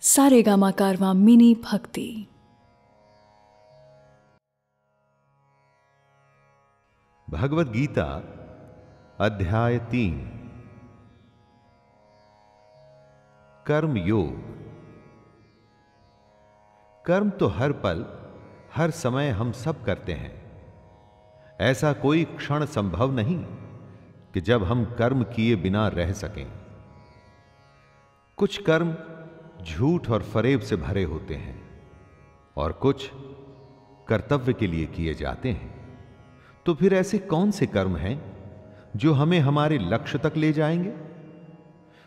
सारेगामा कारवा मिनी भक्ति। भगवत गीता, अध्याय तीन। कर्म योग। कर्म तो हर पल, हर समय हम सब करते हैं। ऐसा कोई क्षण संभव नहीं कि जब हम कर्म किए बिना रह सकें। कुछ कर्म झूठ और फरेब से भरे होते हैं और कुछ कर्तव्य के लिए किए जाते हैं। तो फिर ऐसे कौन से कर्म हैं जो हमें हमारे लक्ष्य तक ले जाएँगे?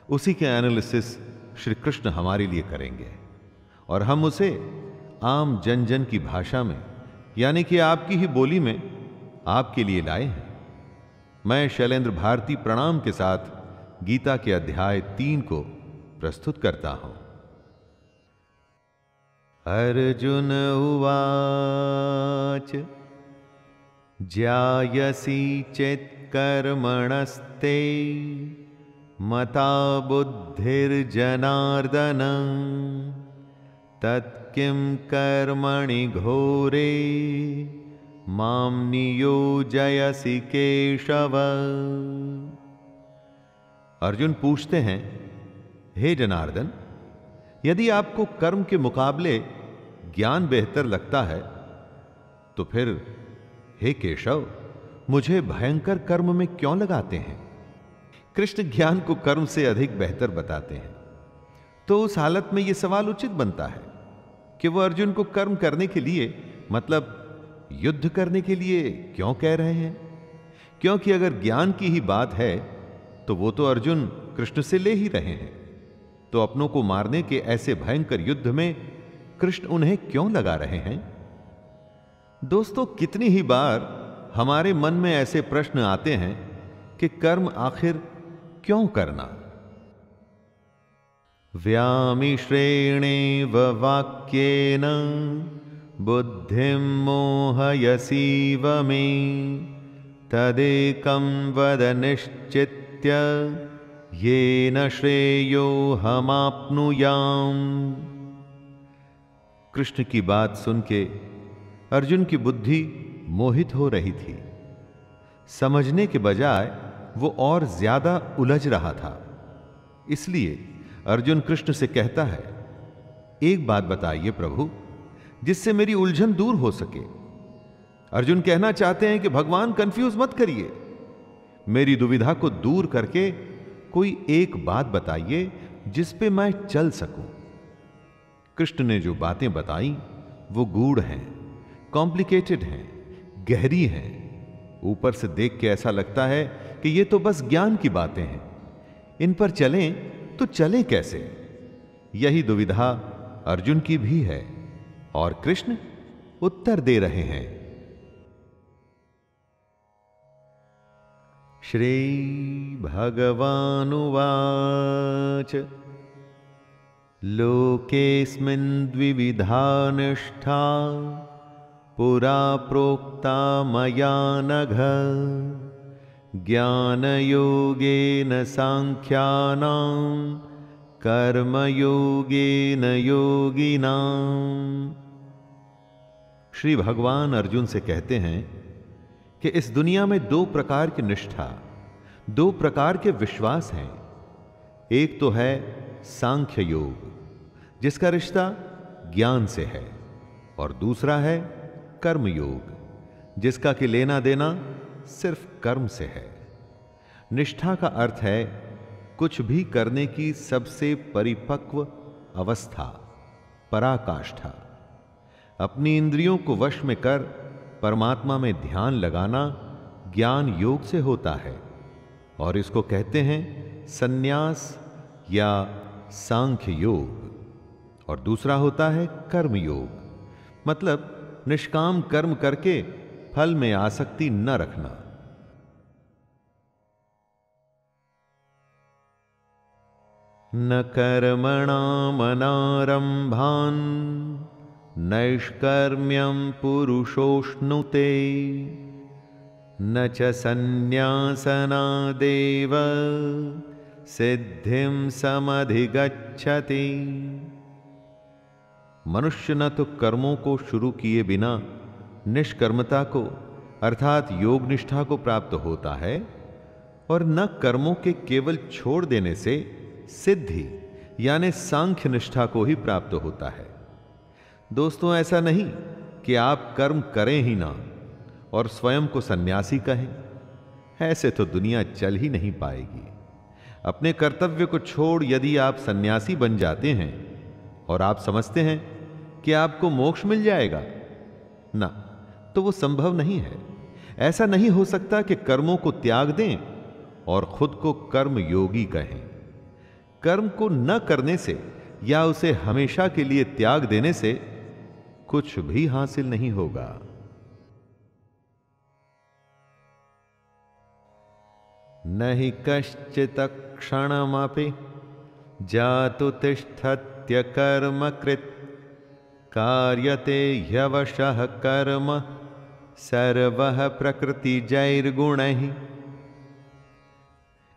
उसी के एनालिसिस श्री कृष्ण हमारे लिए करेंगे और हम उसे आम जन जन की भाषा में, यानी कि आपकी ही बोली में, आपके लिए लाए हैं। मैं शैलेंद्र भारती प्रणाम के साथ गीता के अध्याय तीन को प्रस्तुत करता हूँ। अर्जुन उवाच जायसी चेत्कर्मणस्ते मता बुद्धिर्जनार्दन तत्किं कर्मणि घोरे माम नियोजयसि केशव। अर्जुन पूछते हैं, हे जनार्दन यदि आपको कर्म के मुकाबले ज्ञान बेहतर लगता है तो फिर, हे केशव, मुझे भयंकर कर्म में क्यों लगाते हैं? कृष्ण ज्ञान को कर्म से अधिक बेहतर बताते हैं। तो उस हालत में यह सवाल उचित बनता है कि वह अर्जुन को कर्म करने के लिए मतलब युद्ध करने के लिए क्यों कह रहे हैं? क्योंकि अगर ज्ञान की ही बात है तो वो तो अर्जुन कृष्ण से ले ही रहे हैं। तो अपनों को मारने के ऐसे भयंकर युद्ध में कृष्ण उन्हें क्यों लगा रहे हैं? दोस्तों, कितनी ही बार हमारे मन में ऐसे प्रश्न आते हैं कि कर्म आखिर क्यों करना? व्यामिश्रेणेव वाक्येन, बुद्धिं मोहयसीव मे, तदेकं वद निश्चित्य। येन श्रेयो हमाप्नुयाम। कृष्ण की बात सुन के अर्जुन की बुद्धि मोहित हो रही थी। समझने के बजाय वो और ज़्यादा उलझ रहा था। इसलिए अर्जुन कृष्ण से कहता है, एक बात बताइए प्रभु, जिससे मेरी उलझन दूर हो सके। अर्जुन कहना चाहते हैं कि भगवान कंफ्यूज मत करिए। मेरी दुविधा को दूर करके कोई एक बात बताइए जिस पे मैं चल सकूँ। कृष्ण ने जो बातें बताई, वो गूढ़ हैं कॉम्प्लिकेटेड हैं, गहरी हैं। ऊपर से देख के ऐसा लगता है कि ये तो बस ज्ञान की बातें हैं। इन पर चलें तो चलें कैसे? यही दुविधा अर्जुन की भी है और कृष्ण उत्तर दे रहे हैं। श्री भगवानुवाच द्विविधा पुरा प्रोक्ता मया नघ। ज्ञानयोगेन साङ्ख्यानां, कर्मयोगेन योगिनाम् श्री भगवान अर्जुन से कहते हैं कि इस दुनिया में दो प्रकार की निष्ठा, दो प्रकार के विश्वास हैं। एक तो है सांख्य योग, जिसका रिश्ता ज्ञान से है, और दूसरा है कर्म योग, जिसका कि लेना देना सिर्फ़ कर्म से है। निष्ठा का अर्थ है कुछ भी करने की सबसे परिपक्व अवस्था, पराकाष्ठा। अपनी इंद्रियों को वश में कर परमात्मा में ध्यान लगाना ज्ञान योग से होता है। और इसको कहते हैं सन्यास या सांख्य योग। और दूसरा होता है कर्म योग। मतलब निष्काम कर्म करके फल में आसक्ति न रखना। न कर्मणामनारंभान् नैष्कर्म्यं पुरुषोष्णुते। न च सन्न्यासनादेव, सिद्धिं समधिगच्छति। मनुष्य न तो कर्मों को शुरू किए बिना निष्कर्मता को, अर्थात योग निष्ठा को प्राप्त होता है, और न कर्मों के केवल छोड़ देने से सिद्धि, यानी सांख्य निष्ठा को ही प्राप्त होता है। दोस्तों, ऐसा नहीं कि आप कर्म करें ही ना और स्वयं को सन्यासी कहें। ऐसे तो दुनिया चल ही नहीं पाएगी। अपने कर्तव्य को छोड़ यदि आप सन्यासी बन जाते हैं और आप समझते हैं कि आपको मोक्ष मिल जाएगा, ना तो वो संभव नहीं है। ऐसा नहीं हो सकता कि कर्मों को त्याग दें और खुद को कर्म योगी कहें। कर्म को न करने से या उसे हमेशा के लिए त्याग देने से कुछ भी हासिल नहीं होगा। नहीं कश्चित क्षणमपि जातु तिष्ठत्य कर्म कृत। कार्यते ह्यवशः कर्म सर्व प्रकृति जैर्गुण ही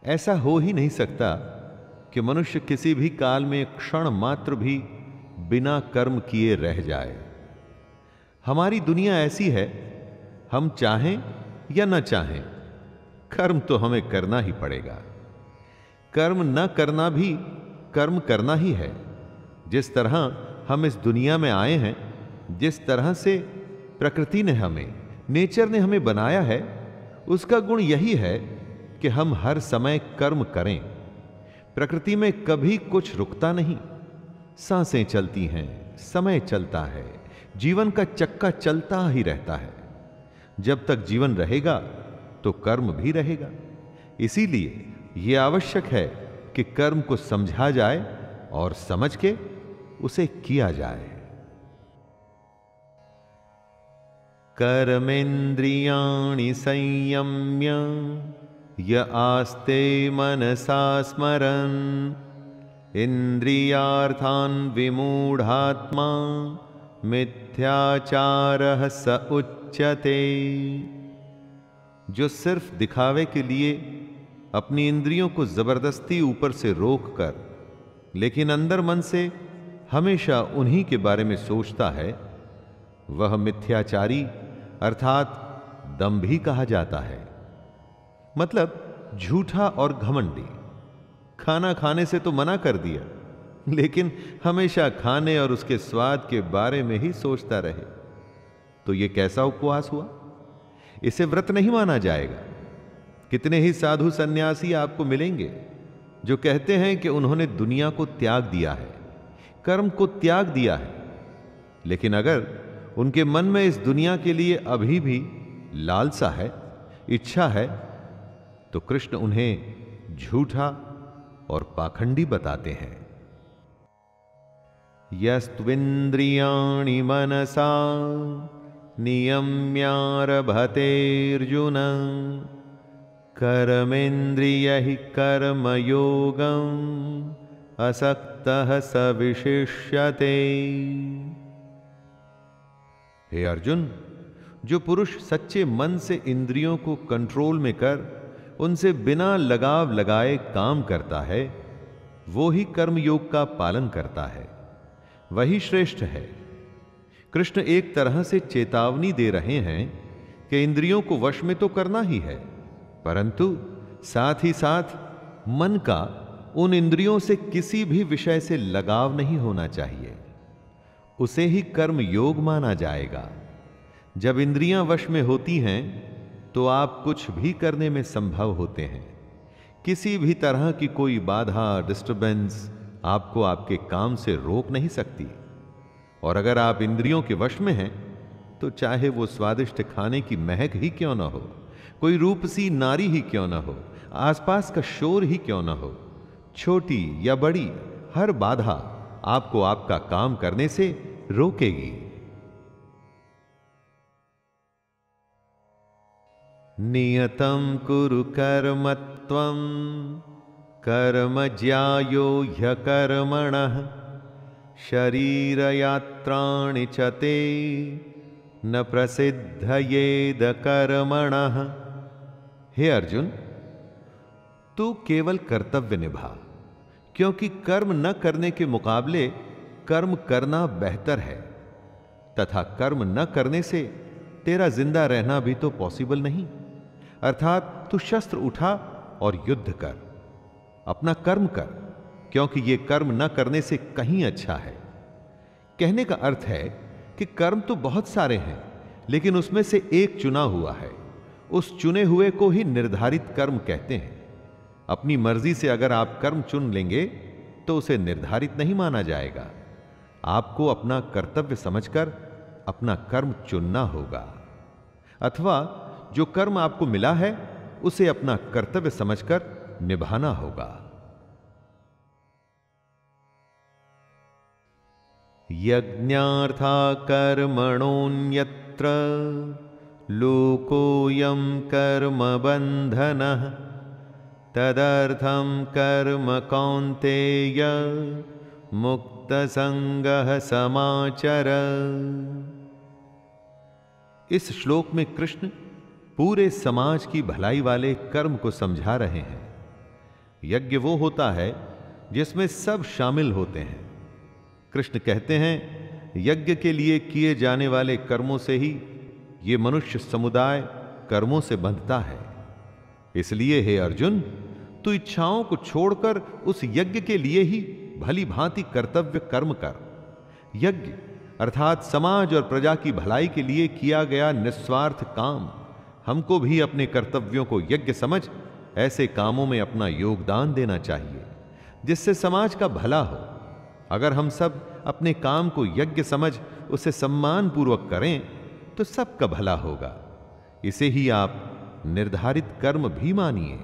ऐसा हो ही नहीं सकता कि मनुष्य किसी भी काल में क्षण मात्र भी बिना कर्म किए रह जाए। हमारी दुनिया ऐसी है, हम चाहें या न चाहें, कर्म तो हमें करना ही पड़ेगा। कर्म न करना भी, कर्म करना ही है। जिस तरह हम इस दुनिया में आए हैं, जिस तरह से प्रकृति ने हमें, नेचर ने हमें बनाया है, उसका गुण यही है कि हम हर समय कर्म करें। प्रकृति में कभी कुछ रुकता नहीं। साँसें चलती हैं, समय चलता है। जीवन का चक्का चलता ही रहता है। जब तक जीवन रहेगा तो कर्म भी रहेगा। इसीलिए यह आवश्यक है कि कर्म को समझा जाए और समझ के उसे किया जाए। कर्मेन्द्रियाणि संयम्य, य आस्ते मनसा स्मरन्। इंद्रियार्थान विमूढ़ात्मा मिथ्याचार स उच्यते। जो सिर्फ़ दिखावे के लिए अपनी इंद्रियों को ज़बरदस्ती ऊपर से रोक कर, लेकिन अंदर मन से हमेशा उन्हीं के बारे में सोचता है, वह मिथ्याचारी अर्थात दम भी कहा जाता है। मतलब झूठा और घमंडी। खाना खाने से तो मना कर दिया। लेकिन हमेशा खाने और उसके स्वाद के बारे में ही सोचता रहे। तो यह कैसा उपवास हुआ? इसे व्रत नहीं माना जाएगा। कितने ही साधु सन्यासी आपको मिलेंगे, जो कहते हैं कि उन्होंने दुनिया को त्याग दिया है, कर्म को त्याग दिया है। लेकिन अगर उनके मन में इस दुनिया के लिए अभी भी लालसा है, इच्छा है तो कृष्ण उन्हें झूठा और पाखंडी बताते हैं। यस्त्विन्द्रियाणि मनसा नियम्यारभतेऽर्जुन। कर्मेन्द्रिय कर्मयोगम् असक्तः स विशिष्यते हे अर्जुन, जो पुरुष सच्चे मन से इंद्रियों को कंट्रोल में कर, उनसे बिना लगाव लगाए काम करता है, वो ही कर्मयोग का पालन करता है। वही श्रेष्ठ है। कृष्ण एक तरह से चेतावनी दे रहे हैं कि इंद्रियों को वश में तो करना ही है, परंतु साथ ही साथ मन का उन इंद्रियों से किसी भी विषय से लगाव नहीं होना चाहिए। उसे ही कर्म योग माना जाएगा। जब इंद्रियाँ वश में होती हैं तो आप कुछ भी करने में संभव होते हैं। किसी भी तरह की कोई बाधा डिस्टरबेंस आपको आपके काम से रोक नहीं सकती। और अगर आप इंद्रियों के वश में हैं तो चाहे वो स्वादिष्ट खाने की महक ही क्यों ना हो, कोई रूपसी नारी ही क्यों ना हो, आसपास का शोर ही क्यों ना हो, छोटी या बड़ी, हर बाधा आपको आपका काम करने से रोकेगी। नियतम कुरु कर्मत्वम। कर्म ज्यायो ह्यकर्मण शरीर यात्राणि चते न प्रसिद्ध येद कर्मण। हे अर्जुन, तू केवल कर्तव्य निभा, क्योंकि कर्म न करने के मुकाबले कर्म करना बेहतर है, तथा कर्म न करने से तेरा ज़िंदा रहना भी तो पॉसिबल नहीं। अर्थात तू शस्त्र उठा और युद्ध कर। अपना कर्म कर, क्योंकि यह कर्म न करने से कहीं अच्छा है। कहने का अर्थ है कि कर्म तो बहुत सारे हैं, लेकिन उसमें से एक चुना हुआ है। उस चुने हुए को ही निर्धारित कर्म कहते हैं। अपनी मर्ज़ी से अगर आप कर्म चुन लेंगे तो उसे निर्धारित नहीं माना जाएगा। आपको अपना कर्तव्य समझकर अपना कर्म चुनना होगा। अथवा जो कर्म आपको मिला है, उसे अपना कर्तव्य समझकर निभाना होगा। यज्ञार्था लोकोऽयं कर्म बन्धनः तदर्थं कर्म कौन्तेय मुक्तसंगः समाचर। इस श्लोक में कृष्ण पूरे समाज की भलाई वाले कर्म को समझा रहे हैं। यज्ञ वो होता है जिसमें सब शामिल होते हैं। कृष्ण कहते हैं, यज्ञ के लिए किए जाने वाले कर्मों से ही ये मनुष्य समुदाय कर्मों से बंधता है। इसलिए हे अर्जुन, तू इच्छाओं को छोड़कर उस यज्ञ के लिए ही भली भांति कर्तव्य कर्म कर। यज्ञ, अर्थात समाज और प्रजा की भलाई के लिए किया गया निस्वार्थ काम, हमको भी अपने कर्तव्यों को यज्ञ समझ ऐसे कामों में अपना योगदान देना चाहिए, जिससे समाज का भला हो। अगर हम सब अपने काम को यज्ञ समझ, उसे सम्मान पूर्वक करें तो सबका भला होगा। इसे ही आप निर्धारित कर्म भी मानिए।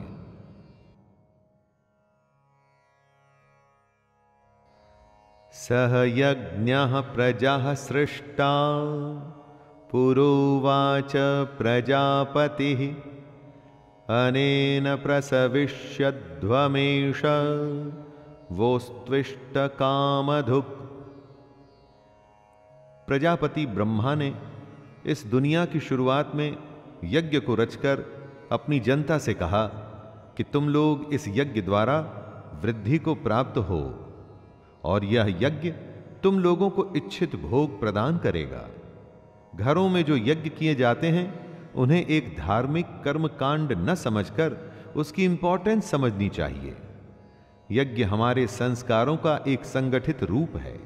सह यज्ञ प्रजा सृष्टा, पुरोवाच प्रजापति। अनेन प्रसविष्यध्वमेश वोस्त्विष्ट कामधुक प्रजापति ब्रह्मा ने इस दुनिया की शुरुआत में यज्ञ को रचकर अपनी जनता से कहा कि तुम लोग इस यज्ञ द्वारा वृद्धि को प्राप्त हो और यह यज्ञ तुम लोगों को इच्छित भोग प्रदान करेगा। घरों में जो यज्ञ किए जाते हैं उन्हें एक धार्मिक कर्म कांड न समझकर उसकी इंपॉर्टेंस समझनी चाहिए। यज्ञ हमारे संस्कारों का एक संगठित रूप है।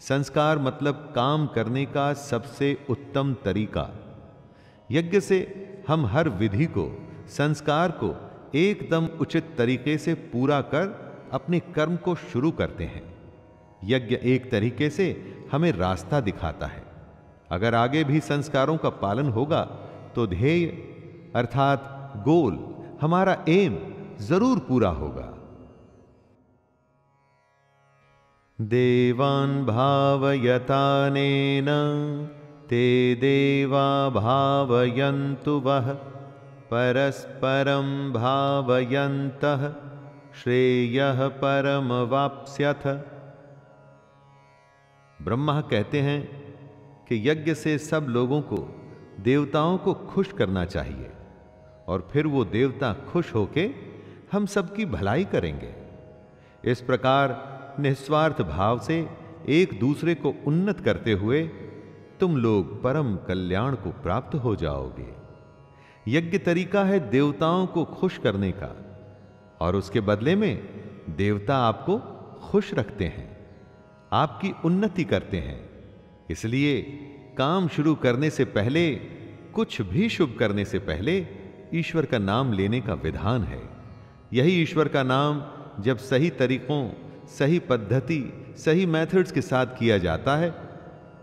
संस्कार मतलब काम करने का सबसे उत्तम तरीका। यज्ञ से हम हर विधि को, संस्कार को एकदम उचित तरीके से पूरा कर अपने कर्म को शुरू करते हैं। यज्ञ एक तरीके से हमें रास्ता दिखाता है। अगर आगे भी संस्कारों का पालन होगा तो ध्येय, अर्थात गोल, हमारा एम ज़रूर पूरा होगा। देवान् भावयतानेन, ते देवा भावयन्तु वः, परस्परं श्रेयः परमवाप्स्यथ ब्रह्मा कहते हैं कि यज्ञ से सब लोगों को देवताओं को खुश करना चाहिए और फिर वो देवता खुश होके हम सबकी भलाई करेंगे। इस प्रकार निस्वार्थ भाव से एक दूसरे को उन्नत करते हुए तुम लोग परम कल्याण को प्राप्त हो जाओगे। यज्ञ तरीका है देवताओं को खुश करने का और उसके बदले में देवता आपको खुश रखते हैं, आपकी उन्नति करते हैं। इसलिए काम शुरू करने से पहले, कुछ भी शुभ करने से पहले, ईश्वर का नाम लेने का विधान है। यही ईश्वर का नाम जब सही तरीकों, सही पद्धति, सही मेथड्स के साथ किया जाता है,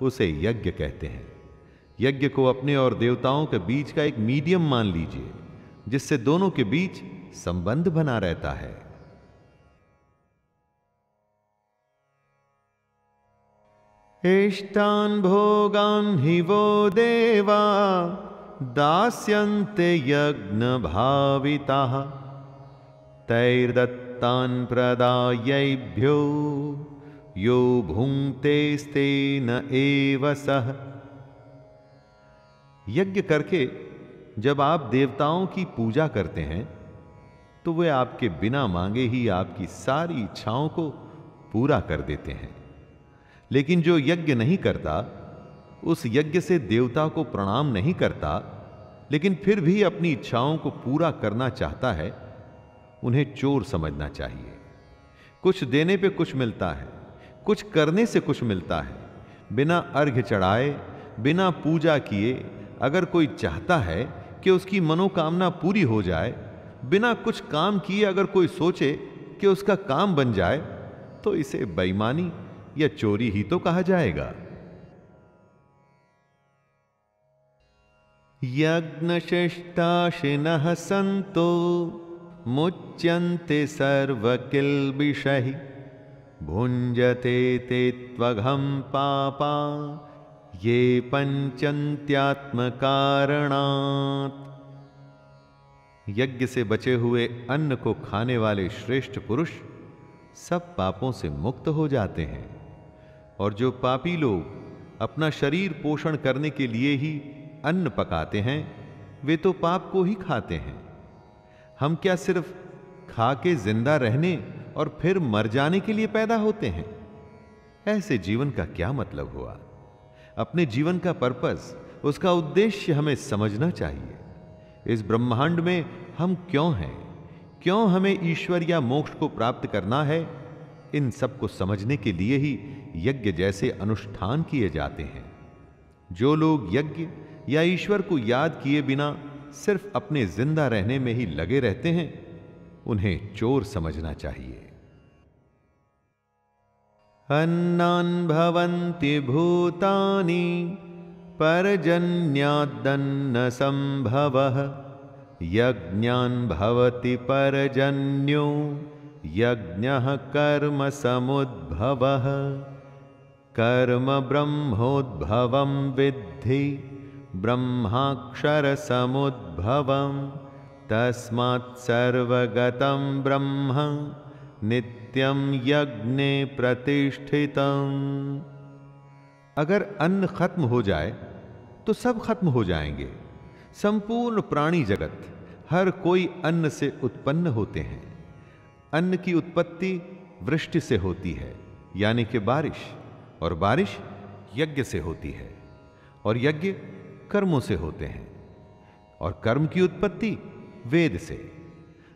उसे यज्ञ कहते हैं। यज्ञ को अपने और देवताओं के बीच का एक मीडियम मान लीजिए, जिससे दोनों के बीच संबंध बना रहता है। इष्टान भोगान वो देवा, दास्यन्ते यज्ञ भाविता तैर्दत्त तान् प्रदायैभ्यो, यो भुंक्तेस्तेन एव सह यज्ञ करके जब आप देवताओं की पूजा करते हैं तो वे आपके बिना मांगे ही आपकी सारी इच्छाओं को पूरा कर देते हैं। लेकिन जो यज्ञ नहीं करता, उस यज्ञ से देवता को प्रणाम नहीं करता, लेकिन फिर भी अपनी इच्छाओं को पूरा करना चाहता है, उन्हें चोर समझना चाहिए। कुछ देने पे कुछ मिलता है, कुछ करने से कुछ मिलता है। बिना अर्घ्य चढ़ाए, बिना पूजा किए, अगर कोई चाहता है कि उसकी मनोकामना पूरी हो जाए, बिना कुछ काम किए अगर कोई सोचे कि उसका काम बन जाए तो इसे बेईमानी या चोरी ही तो कहा जाएगा। यज्ञशिष्टाशिनः सन्तो, मुच्यन्ते सर्वकिल्बिषहि भुञ्जते ते त्वघं पापा, ये पंचंत्यात्मकारणात् यज्ञ से बचे हुए अन्न को खाने वाले श्रेष्ठ पुरुष सब पापों से मुक्त हो जाते हैं। और जो पापी लोग अपना शरीर पोषण करने के लिए ही अन्न पकाते हैं, वे तो पाप को ही खाते हैं। हम क्या सिर्फ़ खा के ज़िंदा रहने और फिर मर जाने के लिए पैदा होते हैं? ऐसे जीवन का क्या मतलब हुआ? अपने जीवन का पर्पस, उसका उद्देश्य हमें समझना चाहिए। इस ब्रह्मांड में हम क्यों हैं? क्यों हमें ईश्वर या मोक्ष को प्राप्त करना है? इन सबको समझने के लिए ही यज्ञ जैसे अनुष्ठान किए जाते हैं। जो लोग यज्ञ या ईश्वर को याद किए बिना सिर्फ़ अपने ज़िंदा रहने में ही लगे रहते हैं, उन्हें चोर समझना चाहिए। अन्नान् भवन्ति भूतानि पर्जन्यादन्न संभवः यज्ञान् भवति पर्जन्यो, यज्ञः कर्म समुद्भवः। कर्म ब्रह्मोद्भवं विद्धि, ब्रह्माक्षरसमुद्भवं, तस्मात् सर्वगतं ब्रह्म नित्यम यज्ञे प्रतिष्ठितम। अगर अन्न खत्म हो जाए तो सब खत्म हो जाएँगे। संपूर्ण प्राणी जगत, हर कोई अन्न से उत्पन्न होते हैं। अन्न की उत्पत्ति वृष्टि से होती है, यानी कि बारिश। और बारिश यज्ञ से होती है और यज्ञ कर्मों से होते हैं और कर्म की उत्पत्ति वेद से।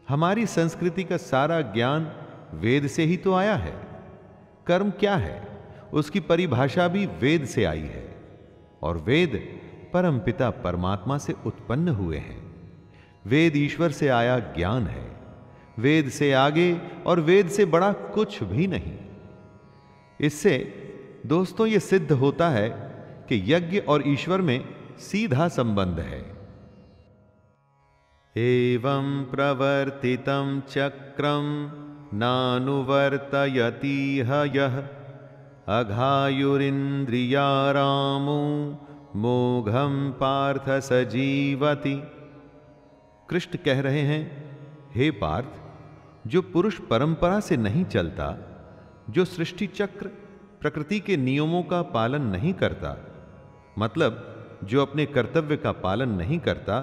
हमारी संस्कृति का सारा ज्ञान वेद से ही तो आया है। कर्म क्या है? उसकी परिभाषा भी वेद से आई है और वेद परम पिता परमात्मा से उत्पन्न हुए हैं। वेद ईश्वर से आया ज्ञान है। वेद से आगे और वेद से बड़ा कुछ भी नहीं। इससे दोस्तों, ये सिद्ध होता है कि यज्ञ और ईश्वर में सीधा संबंध है। एवं प्रवर्तितं चक्रम नानुवर्तयतीह यः अघायुरिन्द्रियारामो मोघम पार्थ सजीवति। कृष्ण कह रहे हैं, हे पार्थ, जो पुरुष परंपरा से नहीं चलता, जो सृष्टि चक्र प्रकृति के नियमों का पालन नहीं करता। मतलब जो अपने कर्तव्य का पालन नहीं करता,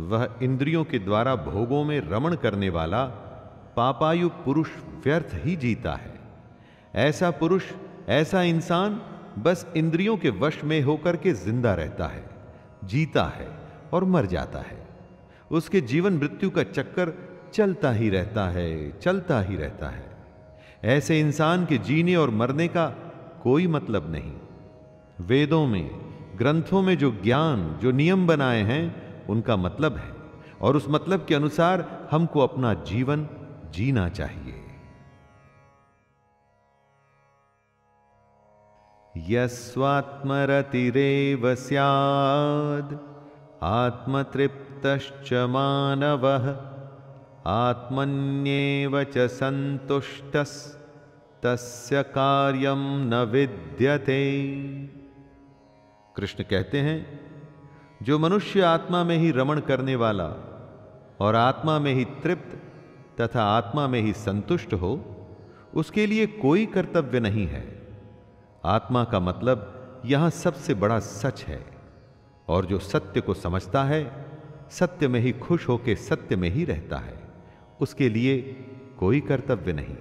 वह इंद्रियों के द्वारा भोगों में रमण करने वाला पापायु पुरुष व्यर्थ ही जीता है। ऐसा पुरुष, ऐसा इंसान बस इंद्रियों के वश में होकर के ज़िंदा रहता है, जीता है और मर जाता है। उसके जीवन मृत्यु का चक्कर चलता ही रहता है, चलता ही रहता है। ऐसे इंसान के जीने और मरने का कोई मतलब नहीं। वेदों में, ग्रंथों में जो ज्ञान, जो नियम बनाए हैं, उनका मतलब है। और उस मतलब के अनुसार हमको अपना जीवन जीना चाहिए। यस्वात्मरतिरेव स्याद्, आत्मतृप्तश्च मानवः। आत्मन्येव च सन्तुष्टस्तस्य कार्यं न विद्यते। कृष्ण कहते हैं, जो मनुष्य आत्मा में ही रमण करने वाला और आत्मा में ही तृप्त तथा आत्मा में ही संतुष्ट हो, उसके लिए कोई कर्तव्य नहीं है। आत्मा का मतलब यहाँ सबसे बड़ा सच है और जो सत्य को समझता है, सत्य में ही खुश होकर सत्य में ही रहता है। उसके लिए कोई कर्तव्य नहीं।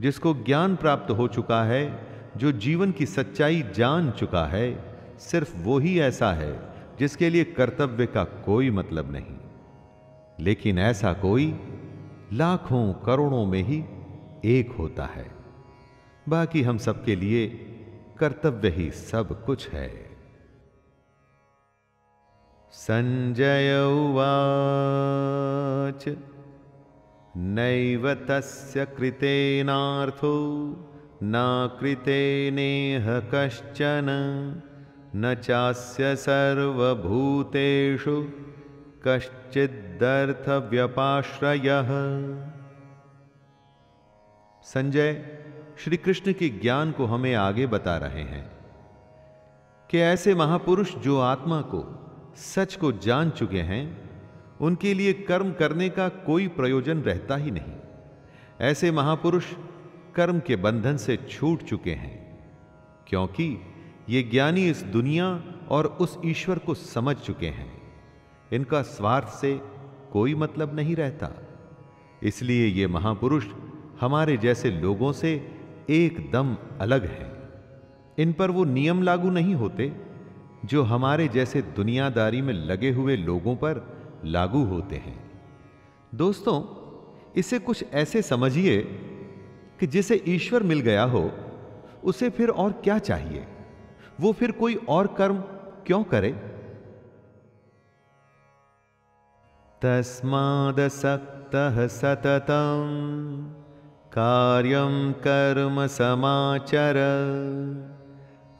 जिसको ज्ञान प्राप्त हो चुका है, जो जीवन की सच्चाई जान चुका है, सिर्फ़ वो ही ऐसा है, जिसके लिए कर्तव्य का कोई मतलब नहीं। लेकिन ऐसा कोई लाखों करोड़ों में ही एक होता है। बाकी हम सबके लिए कर्तव्य ही सब कुछ है। संजय उवाच। नैव तस्य कृतेनार्थो, न कृतेनेह कश्चन, न चास्य सर्वभूतेषु कश्चिदर्थव्यपाश्रयः। संजय श्री कृष्ण के ज्ञान को हमें आगे बता रहे हैं कि ऐसे महापुरुष जो आत्मा को, सच को जान चुके हैं उनके लिए कर्म करने का कोई प्रयोजन रहता ही नहीं। ऐसे महापुरुष कर्म के बंधन से छूट चुके हैं, क्योंकि ये ज्ञानी इस दुनिया और उस ईश्वर को समझ चुके हैं। इनका स्वार्थ से कोई मतलब नहीं रहता। इसलिए ये महापुरुष हमारे जैसे लोगों से एकदम अलग हैं। इन पर वो नियम लागू नहीं होते, जो हमारे जैसे दुनियादारी में लगे हुए लोगों पर लागू होते हैं। दोस्तों, इसे कुछ ऐसे समझिए कि जिसे ईश्वर मिल गया हो, उसे फिर और क्या चाहिए? वो फिर कोई और कर्म क्यों करे? तस्मादसक्तः सततम कार्यम कर्म समाचर।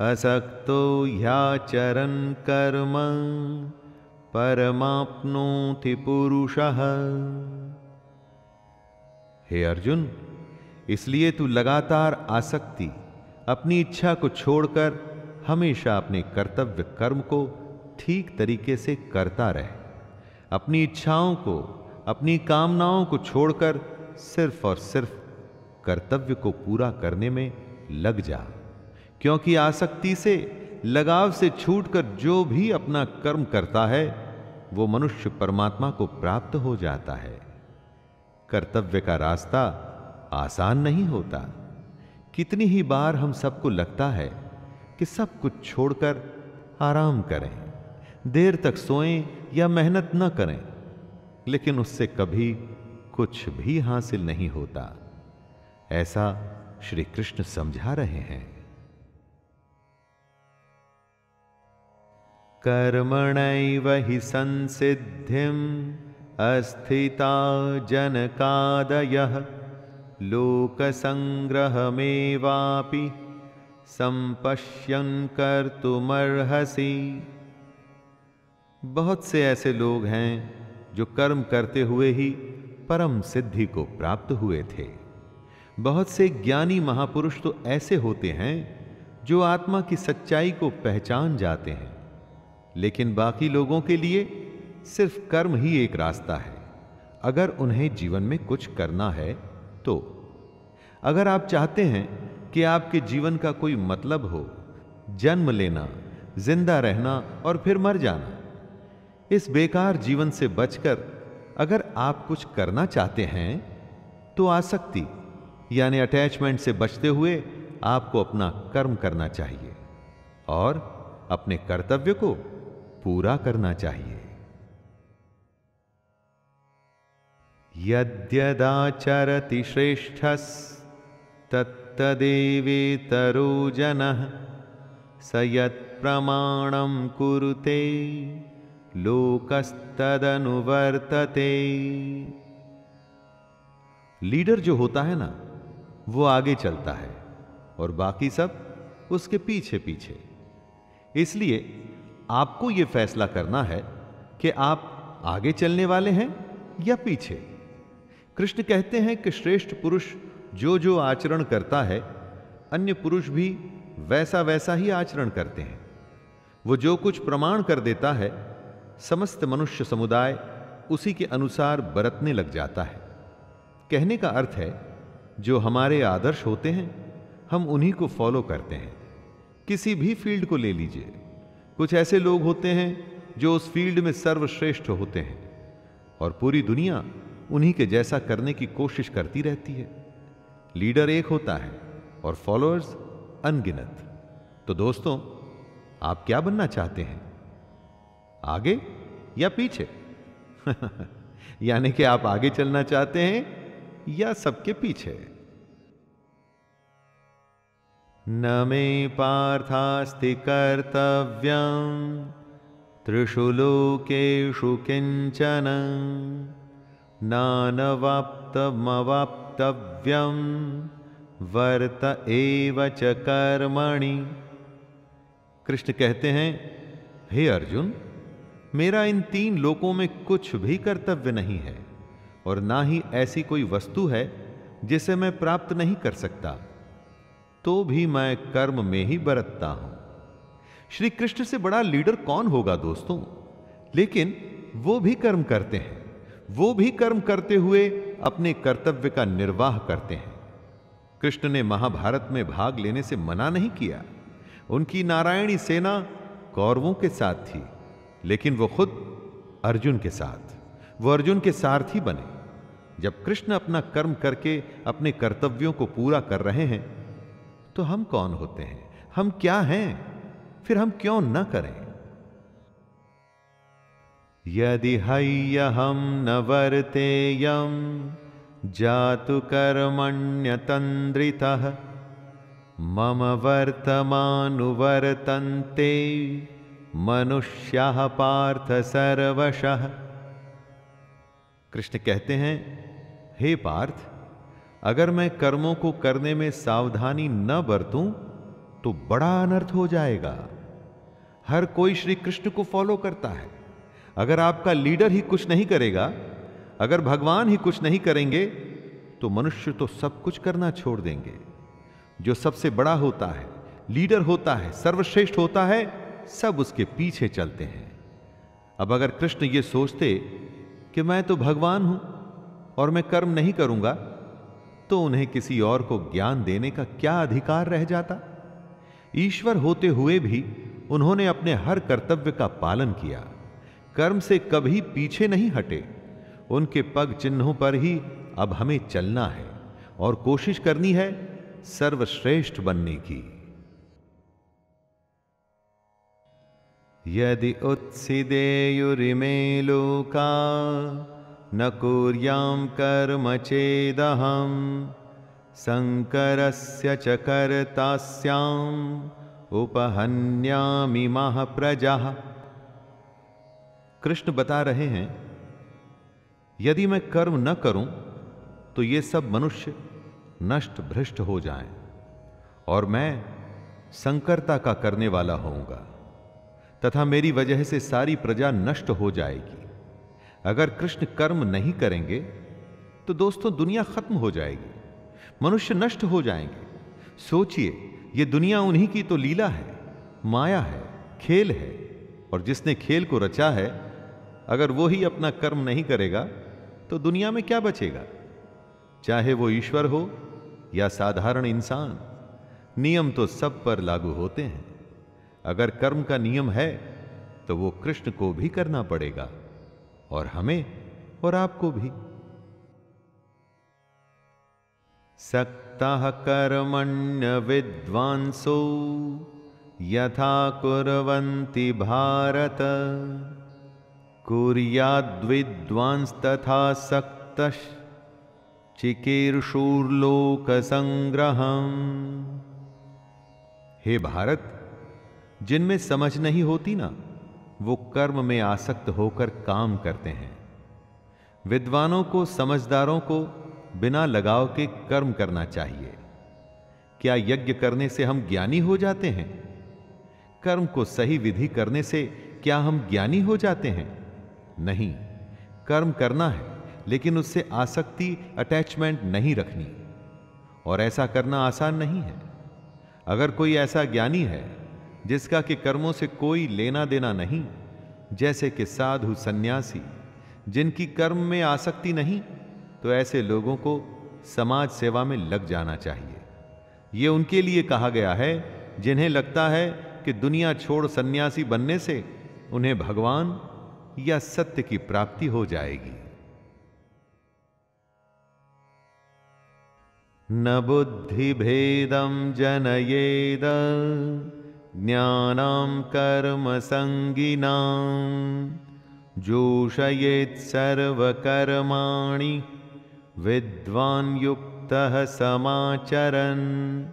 असक्तो ह्याचरन् कर्म। परमाप्नोति पुरुषः। हे अर्जुन, इसलिए तू लगातार आसक्ति, अपनी इच्छा को छोड़कर हमेशा अपने कर्तव्य कर्म को ठीक तरीके से करता रहे। अपनी इच्छाओं को, अपनी कामनाओं को छोड़कर सिर्फ़ और सिर्फ़ कर्तव्य को पूरा करने में लग जा, क्योंकि आसक्ति से, लगाव से छूटकर जो भी अपना कर्म करता है वो मनुष्य परमात्मा को प्राप्त हो जाता है। कर्तव्य का रास्ता आसान नहीं होता। कितनी ही बार हम सबको लगता है कि सब कुछ छोड़कर आराम करें, देर तक सोएँ या मेहनत न करें, लेकिन उससे कभी कुछ भी हासिल नहीं होता। ऐसा श्री कृष्ण समझा रहे हैं। कर्मणैव हि संसिद्धिम् अस्थिता जनकादयः लोकसङ्ग्रहमेवापि संपश्यन् कर्तुमर्हसि। बहुत से ऐसे लोग हैं जो कर्म करते हुए ही परम सिद्धि को प्राप्त हुए थे। बहुत से ज्ञानी महापुरुष तो ऐसे होते हैं जो आत्मा की सच्चाई को पहचान जाते हैं। लेकिन बाकी लोगों के लिए सिर्फ़ कर्म ही एक रास्ता है। अगर उन्हें जीवन में कुछ करना है तो। अगर आप चाहते हैं कि आपके जीवन का कोई मतलब हो, जन्म लेना, ज़िंदा रहना और फिर मर जाना, इस बेकार जीवन से बचकर अगर आप कुछ करना चाहते हैं तो आसक्ति, यानी अटैचमेंट से बचते हुए आपको अपना कर्म करना चाहिए और अपने कर्तव्य को पूरा करना चाहिए। यद्यदाचरति श्रेष्ठस्तत्तदेवेतरो जनः स यत्प्रमाणं कुरुते, लोकस्तदनुवर्तते। लीडर जो होता है ना, वो आगे चलता है और बाकी सब उसके पीछे पीछे इसलिए आपको यह फैसला करना है कि आप आगे चलने वाले हैं या पीछे। कृष्ण कहते हैं कि श्रेष्ठ पुरुष जो जो आचरण करता है, अन्य पुरुष भी वैसा वैसा ही आचरण करते हैं। वो जो कुछ प्रमाण कर देता है, समस्त मनुष्य समुदाय उसी के अनुसार बरतने लग जाता है। कहने का अर्थ है, जो हमारे आदर्श होते हैं, हम उन्हीं को फॉलो करते हैं। किसी भी फ़ील्ड को ले लीजिए। कुछ ऐसे लोग होते हैं जो उस फ़ील्ड में सर्वश्रेष्ठ होते हैं और पूरी दुनिया उन्हीं के जैसा करने की कोशिश करती रहती है। लीडर एक होता है और फॉलोअर्स अनगिनत। तो दोस्तों, आप क्या बनना चाहते हैं? आगे या पीछे? यानी कि आप आगे चलना चाहते हैं या सबके पीछे? न मे पार्थास्ति कर्तव्यम। त्रिषु लोकेषु किंचन नानवाप्तमवाप्तव्यम। वर्त एव च कर्मणि। कृष्ण कहते हैं, हे अर्जुन, मेरा इन तीन लोकों में कुछ भी कर्तव्य नहीं है, और ना ही ऐसी कोई वस्तु है जिसे मैं प्राप्त नहीं कर सकता। तो भी मैं कर्म में ही बरतता हूँ। श्री कृष्ण से बड़ा लीडर कौन होगा दोस्तों? लेकिन वो भी कर्म करते हैं। वो भी कर्म करते हुए अपने कर्तव्य का निर्वाह करते हैं। कृष्ण ने महाभारत में भाग लेने से मना नहीं किया। उनकी नारायणी सेना कौरवों के साथ थी, लेकिन वो खुद अर्जुन के साथ। वो अर्जुन के सारथी बने। जब कृष्ण अपना कर्म करके अपने कर्तव्यों को पूरा कर रहे हैं तो हम कौन होते हैं? हम क्या हैं? फिर हम क्यों न करें? यदि हम न वर्तेयम जातु कर्मण्यतंद्रितः मम वर्तमानुवर्तन्ते, मनुष्या पार्थ सर्वशः। कृष्ण कहते हैं, हे पार्थ अगर मैं कर्मों को करने में सावधानी न बरतूं तो बड़ा अनर्थ हो जाएगा। हर कोई श्री कृष्ण को फॉलो करता है। अगर आपका लीडर ही कुछ नहीं करेगा, अगर भगवान ही कुछ नहीं करेंगे तो मनुष्य तो सब कुछ करना छोड़ देंगे। जो सबसे बड़ा होता है, लीडर होता है, सर्वश्रेष्ठ होता है, सब उसके पीछे चलते हैं। अब अगर कृष्ण ये सोचते कि मैं तो भगवान हूँ और मैं कर्म नहीं करूँगा तो उन्हें किसी और को ज्ञान देने का क्या अधिकार रह जाता? ईश्वर होते हुए भी उन्होंने अपने हर कर्तव्य का पालन किया। कर्म से कभी पीछे नहीं हटे। उनके पग चिन्हों पर ही अब हमें चलना है और कोशिश करनी है सर्वश्रेष्ठ बनने की। यदि उत्सिदेयुरिमे लोका न कुर्यां कर्म चेदहम शंकरस्य च कर्तास्याम उपहन्यामि प्रजा कृष्ण बता रहे हैं, यदि मैं कर्म न करूँ तो ये सब मनुष्य नष्ट भ्रष्ट हो जाएँ, और मैं संकरता का करने वाला होऊँगा, तथा मेरी वजह से सारी प्रजा नष्ट हो जाएगी। अगर कृष्ण कर्म नहीं करेंगे तो दोस्तों दुनिया खत्म हो जाएगी, मनुष्य नष्ट हो जाएँगे। सोचिए, ये दुनिया उन्हीं की तो लीला है, माया है, खेल है, और जिसने खेल को रचा है, अगर वो ही अपना कर्म नहीं करेगा तो दुनिया में क्या बचेगा? चाहे वो ईश्वर हो या साधारण इंसान, नियम तो सब पर लागू होते हैं। अगर कर्म का नियम है तो वो कृष्ण को भी करना पड़ेगा। और हमें और आपको भी। सक्ता कर्मण्य विद्वांसो यथा कुरवंती भारत। कुर्याद्विद्वांस तथा सक्त चिकीर्षूर्लोक संग्रह हे भारत, जिनमें समझ नहीं होती ना वो कर्म में आसक्त होकर काम करते हैं। विद्वानों को, समझदारों को बिना लगाव के कर्म करना चाहिए। क्या यज्ञ करने से हम ज्ञानी हो जाते हैं? कर्म को सही विधि करने से क्या हम ज्ञानी हो जाते हैं? नहीं, कर्म करना है, लेकिन उससे आसक्ति, अटैचमेंट नहीं रखनी। और ऐसा करना आसान नहीं है। अगर कोई ऐसा ज्ञानी है जिसका कि कर्मों से कोई लेना देना नहीं, जैसे कि साधु सन्यासी, जिनकी कर्म में आसक्ति नहीं तो ऐसे लोगों को समाज सेवा में लग जाना चाहिए। यह उनके लिए कहा गया है, जिन्हें लगता है कि दुनिया छोड़ सन्यासी बनने से उन्हें भगवान या सत्य की प्राप्ति हो जाएगी। न बुद्धि बुद्धिभेदं जनयेद। ज्ञानां कर्मसङ्गिनां जोषयेत् सर्वकर्माणि विद्वान् युक्तः समाचरन्।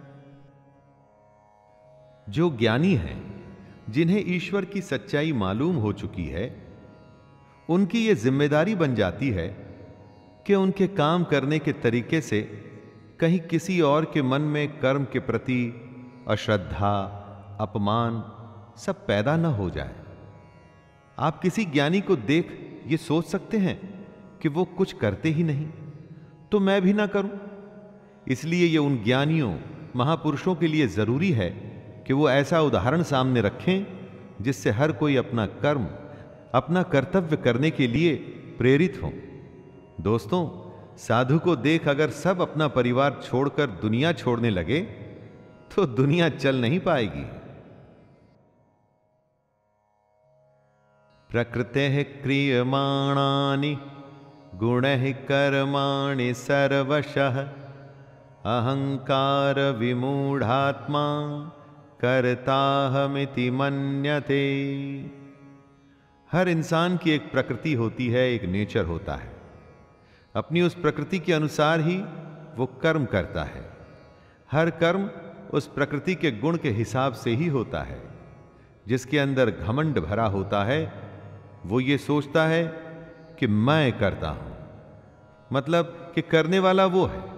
जो ज्ञानी हैं, जिन्हें ईश्वर की सच्चाई मालूम हो चुकी है, उनकी यह ज़िम्मेदारी बन जाती है कि उनके काम करने के तरीके से कहीं किसी और के मन में कर्म के प्रति अश्रद्धा अपमान सब पैदा न हो जाए। आप किसी ज्ञानी को देख ये सोच सकते हैं कि वो कुछ करते ही नहीं तो मैं भी ना करूँ। इसलिए ये उन ज्ञानियों, महापुरुषों के लिए ज़रूरी है कि वो ऐसा उदाहरण सामने रखें, जिससे हर कोई अपना कर्म, अपना कर्तव्य करने के लिए प्रेरित हो। दोस्तों, साधु को देख अगर सब अपना परिवार छोड़कर दुनिया छोड़ने लगे तो दुनिया चल नहीं पाएगी। प्रकृते क्रियमाणानि, गुण कर्माणि सर्वशः। अहंकार विमूढ़ात्मा करताहमिति मन्यते। हर इंसान की एक प्रकृति होती है, एक नेचर होता है। अपनी उस प्रकृति के अनुसार ही वो कर्म करता है। हर कर्म उस प्रकृति के गुण के हिसाब से ही होता है, जिसके अंदर घमंड भरा होता है वो ये सोचता है कि मैं करता हूँ। मतलब कि करने वाला वो है।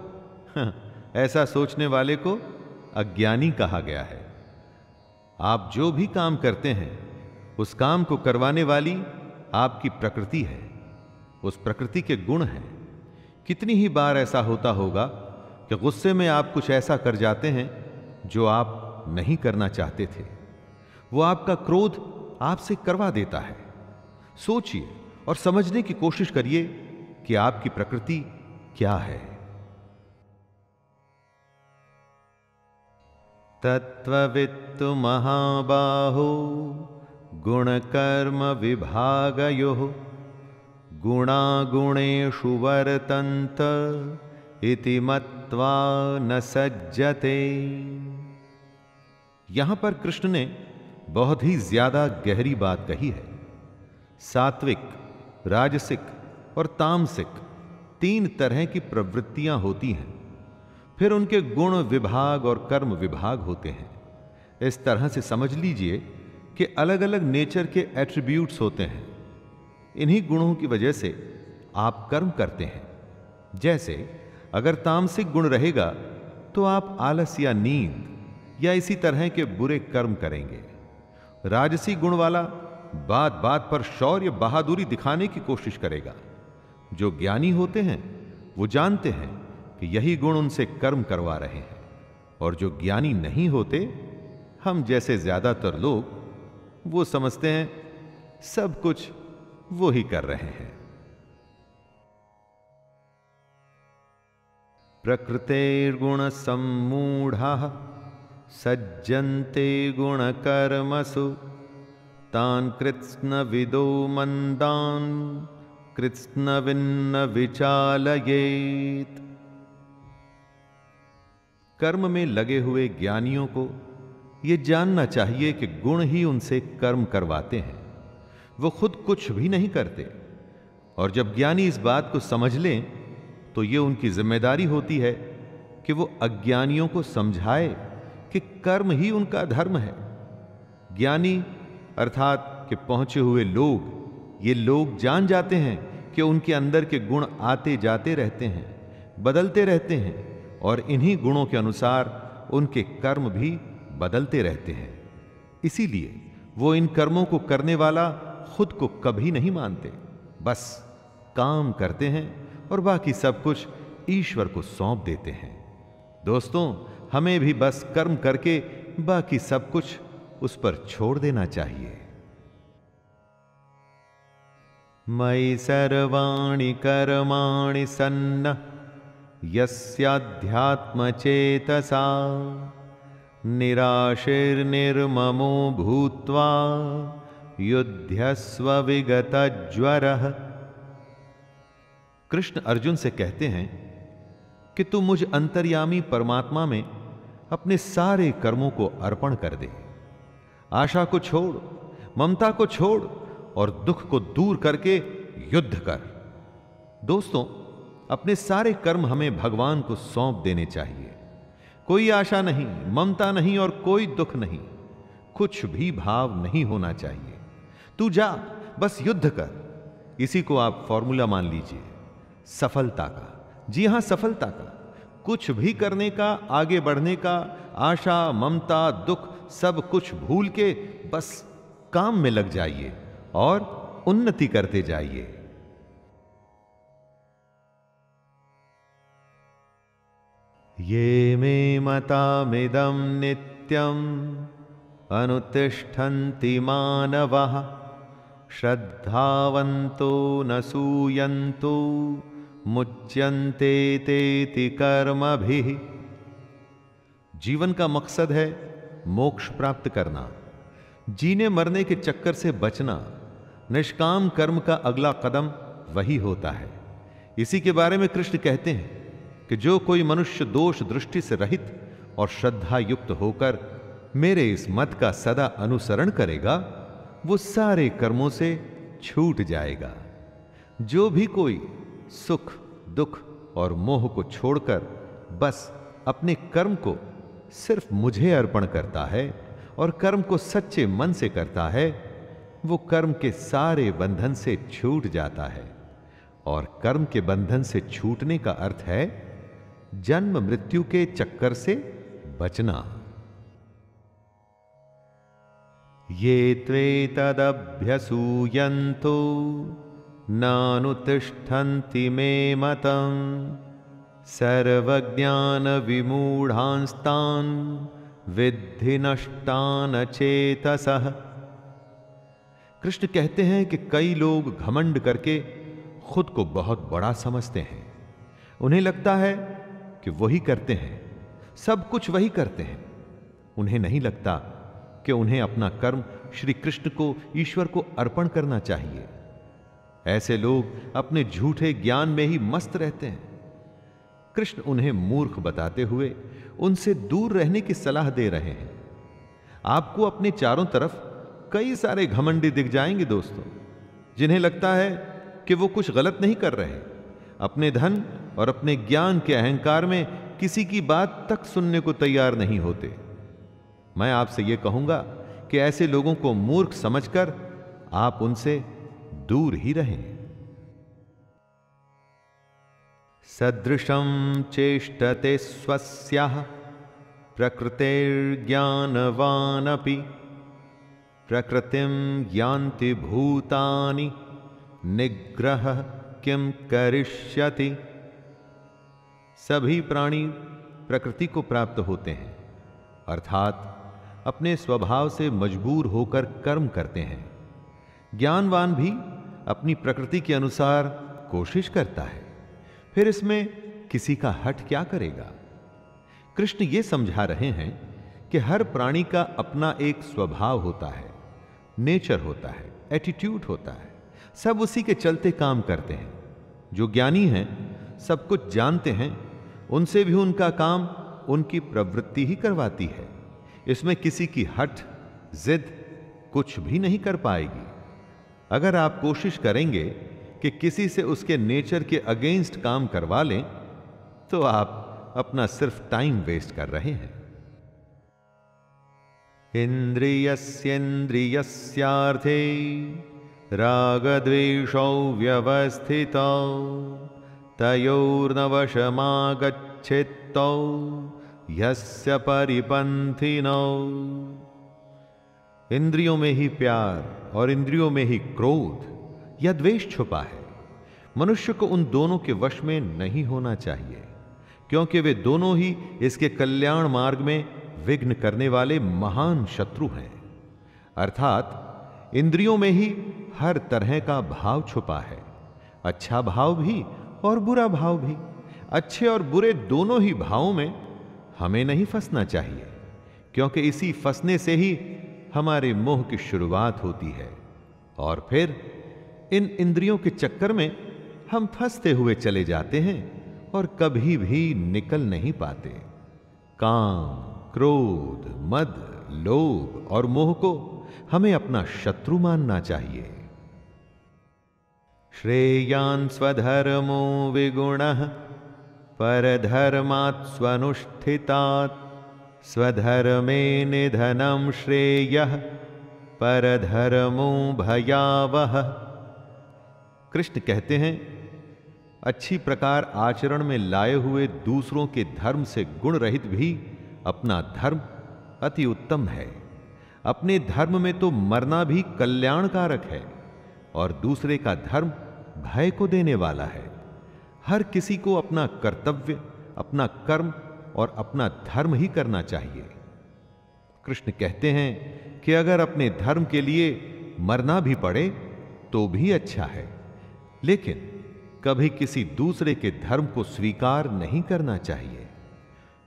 ऐसा सोचने वाले को अज्ञानी कहा गया है। आप जो भी काम करते हैं, उस काम को करवाने वाली आपकी प्रकृति है। उस प्रकृति के गुण हैं। कितनी ही बार ऐसा होता होगा कि गुस्से में आप कुछ ऐसा कर जाते हैं जो आप नहीं करना चाहते थे। वो आपका क्रोध आपसे करवा देता है। सोचिए और समझने की कोशिश करिए कि आपकी प्रकृति क्या है। तत्वित्तु महाबाहो, गुणकर्म विभागयोः, गुणागुणेषु वर्तन्त इति मत्वा न सज्जते। यहाँ पर कृष्ण ने बहुत ही ज़्यादा गहरी बात कही है। सात्विक, राजसिक और तामसिक तीन तरह की प्रवृत्तियाँ होती हैं। फिर उनके गुण विभाग और कर्म विभाग होते हैं। इस तरह से समझ लीजिए कि अलग अलग नेचर के एट्रीब्यूट्स होते हैं। इन्हीं गुणों की वजह से आप कर्म करते हैं। जैसे, अगर तामसिक गुण रहेगा तो आप आलस या नींद या इसी तरह के बुरे कर्म करेंगे। राजसी गुण वाला बात बात पर शौर्य बहादुरी दिखाने की कोशिश करेगा। जो ज्ञानी होते हैं, वो जानते हैं कि यही गुण उनसे कर्म करवा रहे हैं। और जो ज्ञानी नहीं होते, हम जैसे ज़्यादातर लोग, वो समझते हैं, सब कुछ वो ही कर रहे हैं। प्रकृतेर्गुण सम्मूढ़ा, सज्जन्ते गुण कर्मसु। तान कृत्स्न विदो मंदान कृत्स्न विन्न विचालयेत कर्म में लगे हुए ज्ञानियों को यह जानना चाहिए कि गुण ही उनसे कर्म करवाते हैं। वो खुद कुछ भी नहीं करते। और जब ज्ञानी इस बात को समझ लें तो यह उनकी ज़िम्मेदारी होती है कि वो अज्ञानियों को समझाए कि कर्म ही उनका धर्म है। ज्ञानी अर्थात कि पहुँचे हुए लोग, ये लोग जान जाते हैं कि उनके अंदर के गुण आते जाते रहते हैं, बदलते रहते हैं और इन्हीं गुणों के अनुसार उनके कर्म भी बदलते रहते हैं। इसीलिए वो इन कर्मों को करने वाला खुद को कभी नहीं मानते। बस काम करते हैं और बाकी सब कुछ ईश्वर को सौंप देते हैं। दोस्तों, हमें भी बस कर्म करके बाकी सब कुछ उस पर छोड़ देना चाहिए। मई सर्वाणी कर्माणि सन्न, यस्याध्यात्मचेतसा, निराशिर्निर्ममो भूत्वा युद्धस्व विगत ज्वर कृष्ण अर्जुन से कहते हैं कि तू मुझ अंतर्यामी परमात्मा में अपने सारे कर्मों को अर्पण कर दे। आशा को छोड़, ममता को छोड़ और दुख को दूर करके युद्ध कर। दोस्तों, अपने सारे कर्म हमें भगवान को सौंप देने चाहिए। कोई आशा नहीं, ममता नहीं और कोई दुख नहीं। कुछ भी भाव नहीं होना चाहिए। तू जा, बस युद्ध कर। इसी को आप फॉर्मूला मान लीजिए। सफलता का। जी हाँ, सफलता का। कुछ भी करने का, आगे बढ़ने का, आशा, ममता, दुख सब कुछ भूल के बस काम में लग जाइए और उन्नति करते जाइए। ये मे मतामिदं नित्यम् अनुतिष्ठन्ति मानवः, श्रद्धावन्तो न सूयन्तो, मुच्यन्ते तेति कर्मभिः। जीवन का मकसद है मोक्ष प्राप्त करना, जीने मरने के चक्कर से बचना, निष्काम कर्म का अगला कदम वही होता है। इसी के बारे में कृष्ण कहते हैं कि जो कोई मनुष्य दोष दृष्टि से रहित और श्रद्धा युक्त होकर मेरे इस मत का सदा अनुसरण करेगा, वो सारे कर्मों से छूट जाएगा। जो भी कोई सुख, दुख और मोह को छोड़कर बस अपने कर्म को सिर्फ़ मुझे अर्पण करता है और कर्म को सच्चे मन से करता है, वो कर्म के सारे बंधन से छूट जाता है। और कर्म के बंधन से छूटने का अर्थ है, जन्म मृत्यु के चक्कर से बचना। ये त्वेतदभ्यसूयन्तो नानुतिष्ठन्ति मे मतम्। सर्वज्ञानविमूढांस्तान् विद्धि नष्टान चेतसः कृष्ण कहते हैं कि कई लोग घमंड करके खुद को बहुत बड़ा समझते हैं। उन्हें लगता है कि वही करते हैं, सब कुछ वही करते हैं। उन्हें नहीं लगता कि उन्हें अपना कर्म श्री कृष्ण को, ईश्वर को अर्पण करना चाहिए। ऐसे लोग अपने झूठे ज्ञान में ही मस्त रहते हैं। कृष्ण उन्हें मूर्ख बताते हुए उनसे दूर रहने की सलाह दे रहे हैं। आपको अपने चारों तरफ़ कई सारे घमंडी दिख जाएँगे दोस्तों, जिन्हें लगता है कि वो कुछ गलत नहीं कर रहे अपने धन और अपने ज्ञान के अहंकार में किसी की बात तक सुनने को तैयार नहीं होते। मैं आपसे यह कहूँगा कि ऐसे लोगों को मूर्ख समझकर आप उनसे दूर ही रहें। सदृशं चेष्टते स्वस्याः, प्रकृतिर्ज्ञानवानपि, प्रकृतिं यान्ति भूतानि, निग्रह किम करिष्यति। सभी प्राणी प्रकृति को प्राप्त होते हैं, अर्थात अपने स्वभाव से मजबूर होकर कर्म करते हैं। ज्ञानवान भी अपनी प्रकृति के अनुसार कोशिश करता है। फिर इसमें किसी का हट क्या करेगा? कृष्ण ये समझा रहे हैं कि हर प्राणी का अपना एक स्वभाव होता है, नेचर होता है एटीट्यूड होता है, सब उसी के चलते काम करते हैं। जो ज्ञानी हैं, सब कुछ जानते हैं, उनसे भी उनका काम उनकी प्रवृत्ति ही करवाती है। इसमें किसी की हट जिद कुछ भी नहीं कर पाएगी। अगर आप कोशिश करेंगे कि किसी से उसके नेचर के अगेंस्ट काम करवा लें तो आप अपना सिर्फ़ टाइम वेस्ट कर रहे हैं। इंद्रियस्येन्द्रियस्यार्थे रागद्वेषौ व्यवस्थितौ तयोर्नवशमागच्छित्तौ यस्य परिपंथिनौ इंद्रियों में ही प्यार और इंद्रियों में ही क्रोध या द्वेष छुपा है। मनुष्य को उन दोनों के वश में नहीं होना चाहिए, क्योंकि वे दोनों ही इसके कल्याण मार्ग में विघ्न करने वाले महान शत्रु हैं। अर्थात, इंद्रियों में ही हर तरह का भाव छुपा है। अच्छा भाव भी और बुरा भाव भी। अच्छे और बुरे दोनों ही भावों में हमें नहीं फंसना चाहिए, क्योंकि इसी फंसने से ही हमारे मोह की शुरुआत होती है। और फिर इन इंद्रियों के चक्कर में हम फंसते हुए चले जाते हैं और कभी भी निकल नहीं पाते। काम, क्रोध, मद, लोभ और मोह को हमें अपना शत्रु मानना चाहिए। श्रेयान स्वधर्मो विगुण, परधर्मात् स्वनुष्ठितात्, स्वधर्मे निधनम श्रेय, परधर्मो भयावह। कृष्ण कहते हैं, अच्छी प्रकार आचरण में लाए हुए दूसरों के धर्म से गुण रहित भी अपना धर्म अति उत्तम है। अपने धर्म में तो मरना भी कल्याणकारक है और दूसरे का धर्म भय को देने वाला है। हर किसी को अपना कर्तव्य, अपना कर्म और अपना धर्म ही करना चाहिए। कृष्ण कहते हैं कि अगर अपने धर्म के लिए मरना भी पड़े तो भी अच्छा है। लेकिन कभी किसी दूसरे के धर्म को स्वीकार नहीं करना चाहिए।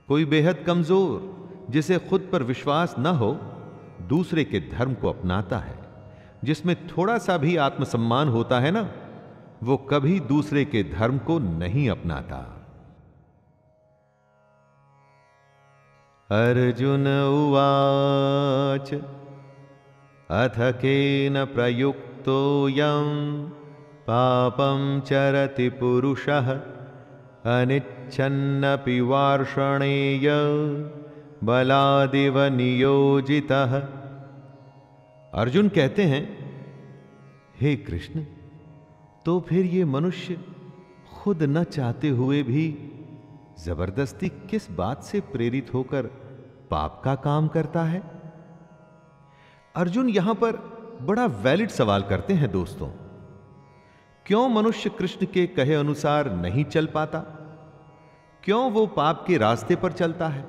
कोई बेहद कमज़ोर, जिसे खुद पर विश्वास न हो, दूसरे के धर्म को अपनाता है। जिसमें थोड़ा सा भी आत्मसम्मान होता है ना, वो कभी दूसरे के धर्म को नहीं अपनाता। अर्जुन उवाच, अथ केन प्रयुक्तोऽयं पापं चरति पुरुषः, अनिच्छन्नपि वार्षणेय बलादिव नियोजितः। अर्जुन कहते हैं, हे कृष्ण तो फिर ये मनुष्य खुद न चाहते हुए भी ज़बरदस्ती किस बात से प्रेरित होकर पाप का काम करता है? अर्जुन यहाँ पर बड़ा वैलिड सवाल करते हैं दोस्तों। क्यों मनुष्य कृष्ण के कहे अनुसार नहीं चल पाता? क्यों वो पाप के रास्ते पर चलता है?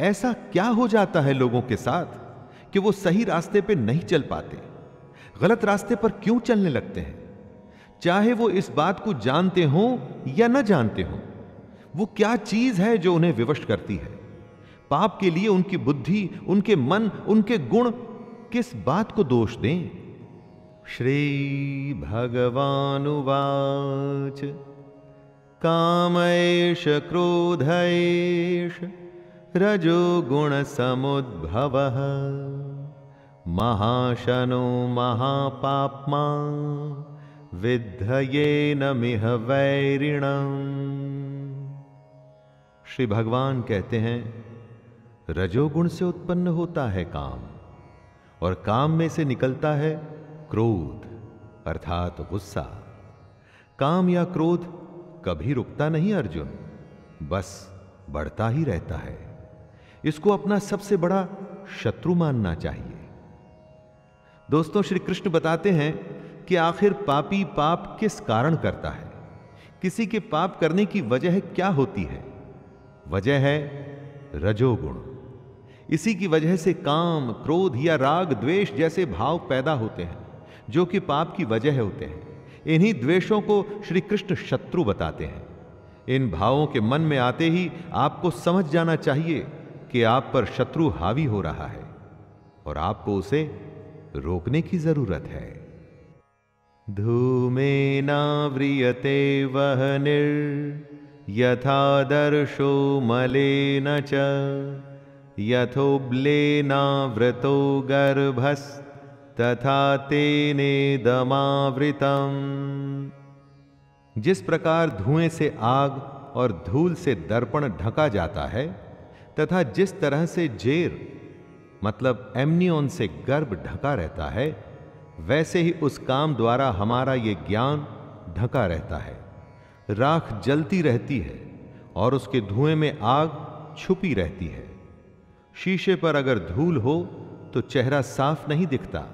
ऐसा क्या हो जाता है लोगों के साथ कि वो सही रास्ते पे नहीं चल पाते? गलत रास्ते पर क्यों चलने लगते हैं? चाहे वो इस बात को जानते हो या न जानते हो, वो क्या चीज़ है जो उन्हें विवश करती है? पाप के लिए उनकी बुद्धि, उनके मन, उनके गुण किस बात को दोष दें? श्री भगवानुवाच कामैष क्रोधैष रजो गुण समुद्भवः महाशनो महापाप्मा विद्धये मिह वैरिणम। श्री भगवान कहते हैं, रजोगुण से उत्पन्न होता है काम, और काम में से निकलता है क्रोध, अर्थात गुस्सा। काम या क्रोध कभी रुकता नहीं अर्जुन, बस बढ़ता ही रहता है। इसको अपना सबसे बड़ा शत्रु मानना चाहिए। दोस्तों श्री कृष्ण बताते हैं कि आखिर पापी पाप किस कारण करता है? किसी के पाप करने की वजह क्या होती है? वजह है रजोगुण। इसी की वजह से काम, क्रोध या राग, द्वेष जैसे भाव पैदा होते हैं। जो कि पाप की वजह होते हैं। इन्हीं द्वेषों को श्री कृष्ण शत्रु बताते हैं। इन भावों के मन में आते ही आपको समझ जाना चाहिए कि आप पर शत्रु हावी हो रहा है और आपको उसे रोकने की ज़रूरत है। धूमेनाव्रियते वह निर् यथादर्शो मलेन च यथोब्लेनावृतो गर्भस्तथा तेनेदमावृतम् जिस प्रकार धुएँ से आग और धूल से दर्पण ढका जाता है, तथा जिस तरह से जेर मतलब एमनियोन से गर्भ ढका रहता है, वैसे ही उस काम द्वारा हमारा ये ज्ञान ढका रहता है। राख जलती रहती है और उसके धुएँ में आग छुपी रहती है। शीशे पर अगर धूल हो तो चेहरा साफ़ नहीं दिखता।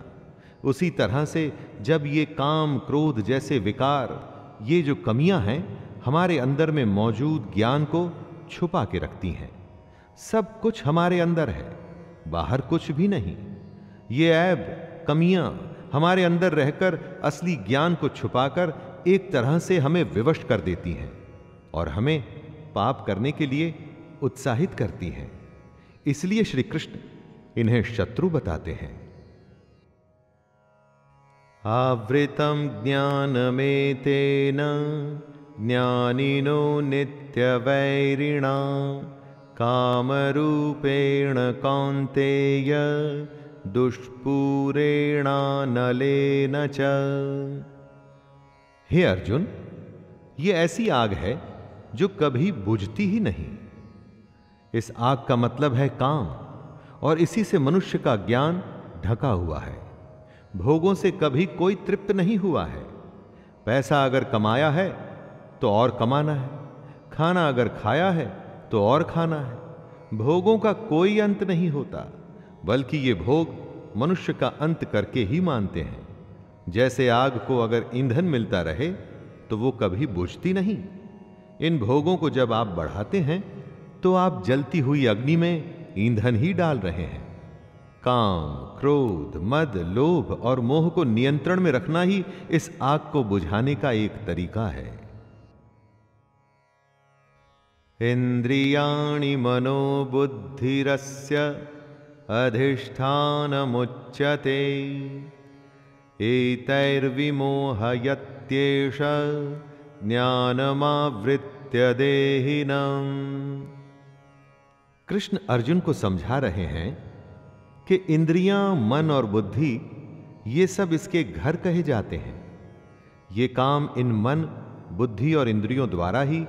उसी तरह से जब ये काम क्रोध जैसे विकार, ये जो कमियाँ हैं, हमारे अंदर में मौजूद ज्ञान को छुपा के रखती हैं। सब कुछ हमारे अंदर है, बाहर कुछ भी नहीं। ये ऐब, कमियाँ हमारे अंदर रहकर असली ज्ञान को छुपाकर एक तरह से हमें विवश कर देती हैं और हमें पाप करने के लिए उत्साहित करती हैं। इसलिए श्री कृष्ण इन्हें शत्रु बताते हैं। आवृतम ज्ञान में तेन ज्ञानिनो नित्यवैरिणा कामरूपेण कौन्तेय दुष्पूरेणानलेन च। हे अर्जुन, ये ऐसी आग है जो कभी बुझती ही नहीं। इस आग का मतलब है काम, और इसी से मनुष्य का ज्ञान ढका हुआ है। भोगों से कभी कोई तृप्त नहीं हुआ है। पैसा अगर कमाया है तो और कमाना है। खाना अगर खाया है तो और खाना है। भोगों का कोई अंत नहीं होता, बल्कि ये भोग मनुष्य का अंत करके ही मानते हैं। जैसे आग को अगर ईंधन मिलता रहे तो वो कभी बुझती नहीं। इन भोगों को जब आप बढ़ाते हैं तो आप जलती हुई अग्नि में ईंधन ही डाल रहे हैं। काम, क्रोध, मद, लोभ और मोह को नियंत्रण में रखना ही इस आग को बुझाने का एक तरीका है। इंद्रियाणि मनोबुद्धिरस्य अधिष्ठानमुच्यते। एतैर्विमोहयत्येष ज्ञानमावृत्य देहिनम्। कृष्ण अर्जुन को समझा रहे हैं कि इंद्रियाँ, मन और बुद्धि, ये सब इसके घर कहे जाते हैं। ये काम इन मन, बुद्धि और इंद्रियों द्वारा ही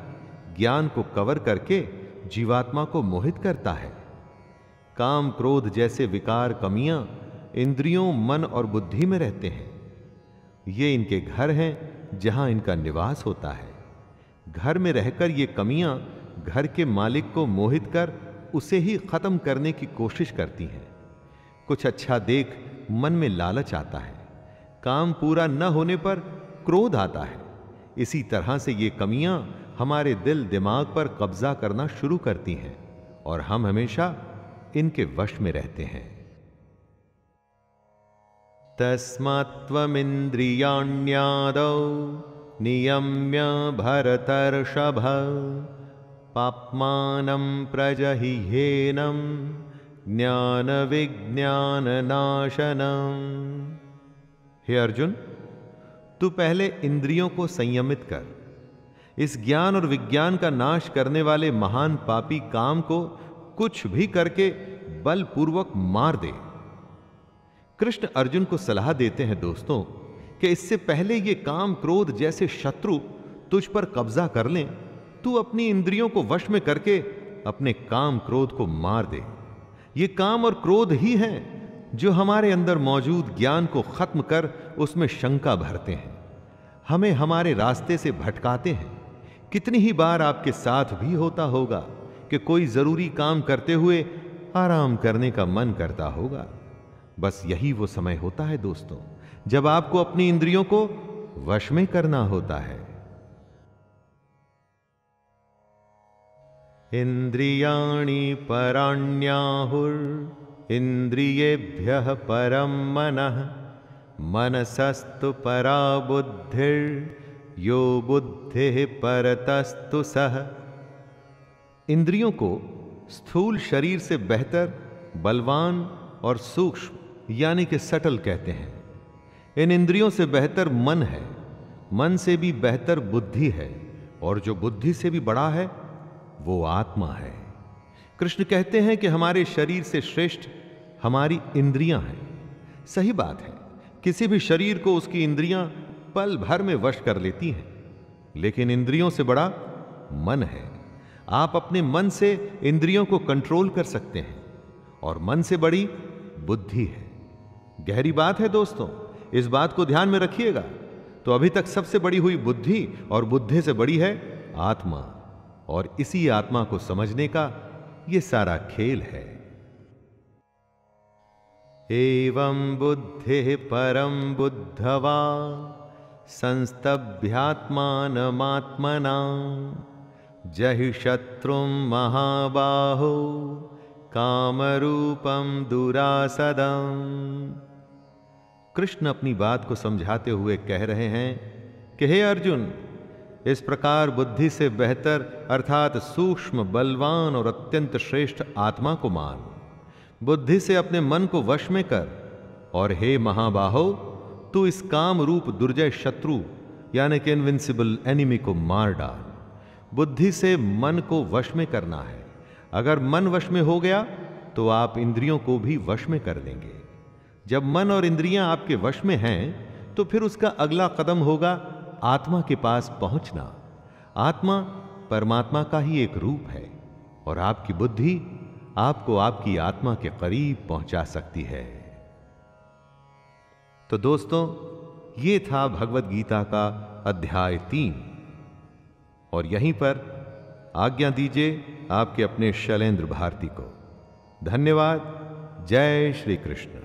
ज्ञान को कवर करके जीवात्मा को मोहित करता है। काम क्रोध जैसे विकार कमियाँ इंद्रियों, मन और बुद्धि में रहते हैं। ये इनके घर हैं जहाँ इनका निवास होता है। घर में रहकर ये कमियाँ घर के मालिक को मोहित कर उसे ही खत्म करने की कोशिश करती हैं। कुछ अच्छा देख मन में लालच आता है। काम पूरा न होने पर क्रोध आता है। इसी तरह से ये कमियाँ हमारे दिल दिमाग पर कब्जा करना शुरू करती हैं और हम हमेशा इनके वश में रहते हैं। तस्मात्वमिंद्रियाण्यादौ नियम्य भरतर्षभ। पाप्मानं प्रजहिहेनं ज्ञान विज्ञान नाशनम हे अर्जुन, तू पहले इंद्रियों को संयमित कर। इस ज्ञान और विज्ञान का नाश करने वाले महान पापी काम को कुछ भी करके बलपूर्वक मार दे। कृष्ण अर्जुन को सलाह देते हैं दोस्तों कि इससे पहले ये काम क्रोध जैसे शत्रु तुझ पर कब्जा कर लें, तू अपनी इंद्रियों को वश में करके अपने काम क्रोध को मार दे। ये काम और क्रोध ही हैं जो हमारे अंदर मौजूद ज्ञान को खत्म कर उसमें शंका भरते हैं। हमें हमारे रास्ते से भटकाते हैं। कितनी ही बार आपके साथ भी होता होगा कि कोई ज़रूरी काम करते हुए आराम करने का मन करता होगा। बस यही वो समय होता है दोस्तों, जब आपको अपनी इंद्रियों को वश में करना होता है। इंद्रियाणि पराण्याहुर इंद्रियेभ्य परम मन, मनसस्तु परा बुद्धिर यो बुद्धि परतस्तु सह इंद्रियों को स्थूल शरीर से बेहतर, बलवान और सूक्ष्म, यानी कि सटल कहते हैं। इन इंद्रियों से बेहतर मन है। मन से भी बेहतर बुद्धि है और जो बुद्धि से भी बड़ा है वो आत्मा है। कृष्ण कहते हैं कि हमारे शरीर से श्रेष्ठ हमारी इंद्रियाँ हैं। सही बात है, किसी भी शरीर को उसकी इंद्रियाँ पल भर में वश कर लेती हैं, लेकिन इंद्रियों से बड़ा मन है। आप अपने मन से इंद्रियों को कंट्रोल कर सकते हैं, और मन से बड़ी बुद्धि है। गहरी बात है दोस्तों, इस बात को ध्यान में रखिएगा तो अभी तक सबसे बड़ी हुई बुद्धि और बुद्धि से बड़ी है आत्मा। और इसी आत्मा को समझने का यह सारा खेल है। एवं बुद्धि परम बुद्धवा संस्तभ्यात्मात्मना जहि शत्रु महाबाहो कामरूपम दुरासदम कृष्ण अपनी बात को समझाते हुए कह रहे हैं कि हे अर्जुन इस प्रकार बुद्धि से बेहतर, अर्थात सूक्ष्म, बलवान और अत्यंत श्रेष्ठ आत्मा को मान। बुद्धि से अपने मन को वश में कर, और हे महाबाहो, तू इस काम रूप दुर्जय शत्रु, यानी कि इनविंसिबल एनिमी को मार डाल। बुद्धि से मन को वश में करना है। अगर मन वश में हो गया तो आप इंद्रियों को भी वश में कर देंगे। जब मन और इंद्रियाँ आपके वश में हैं तो फिर उसका अगला कदम होगा आत्मा के पास पहुँचना आत्मा परमात्मा का ही एक रूप है, और आपकी बुद्धि आपको आपकी आत्मा के करीब पहुँचा सकती है। तो दोस्तों, ये था भगवत गीता का अध्याय तीन। और यहीं पर आज्ञा दीजिए आपके अपने शैलेंद्र भारती को। धन्यवाद। जय श्री कृष्ण।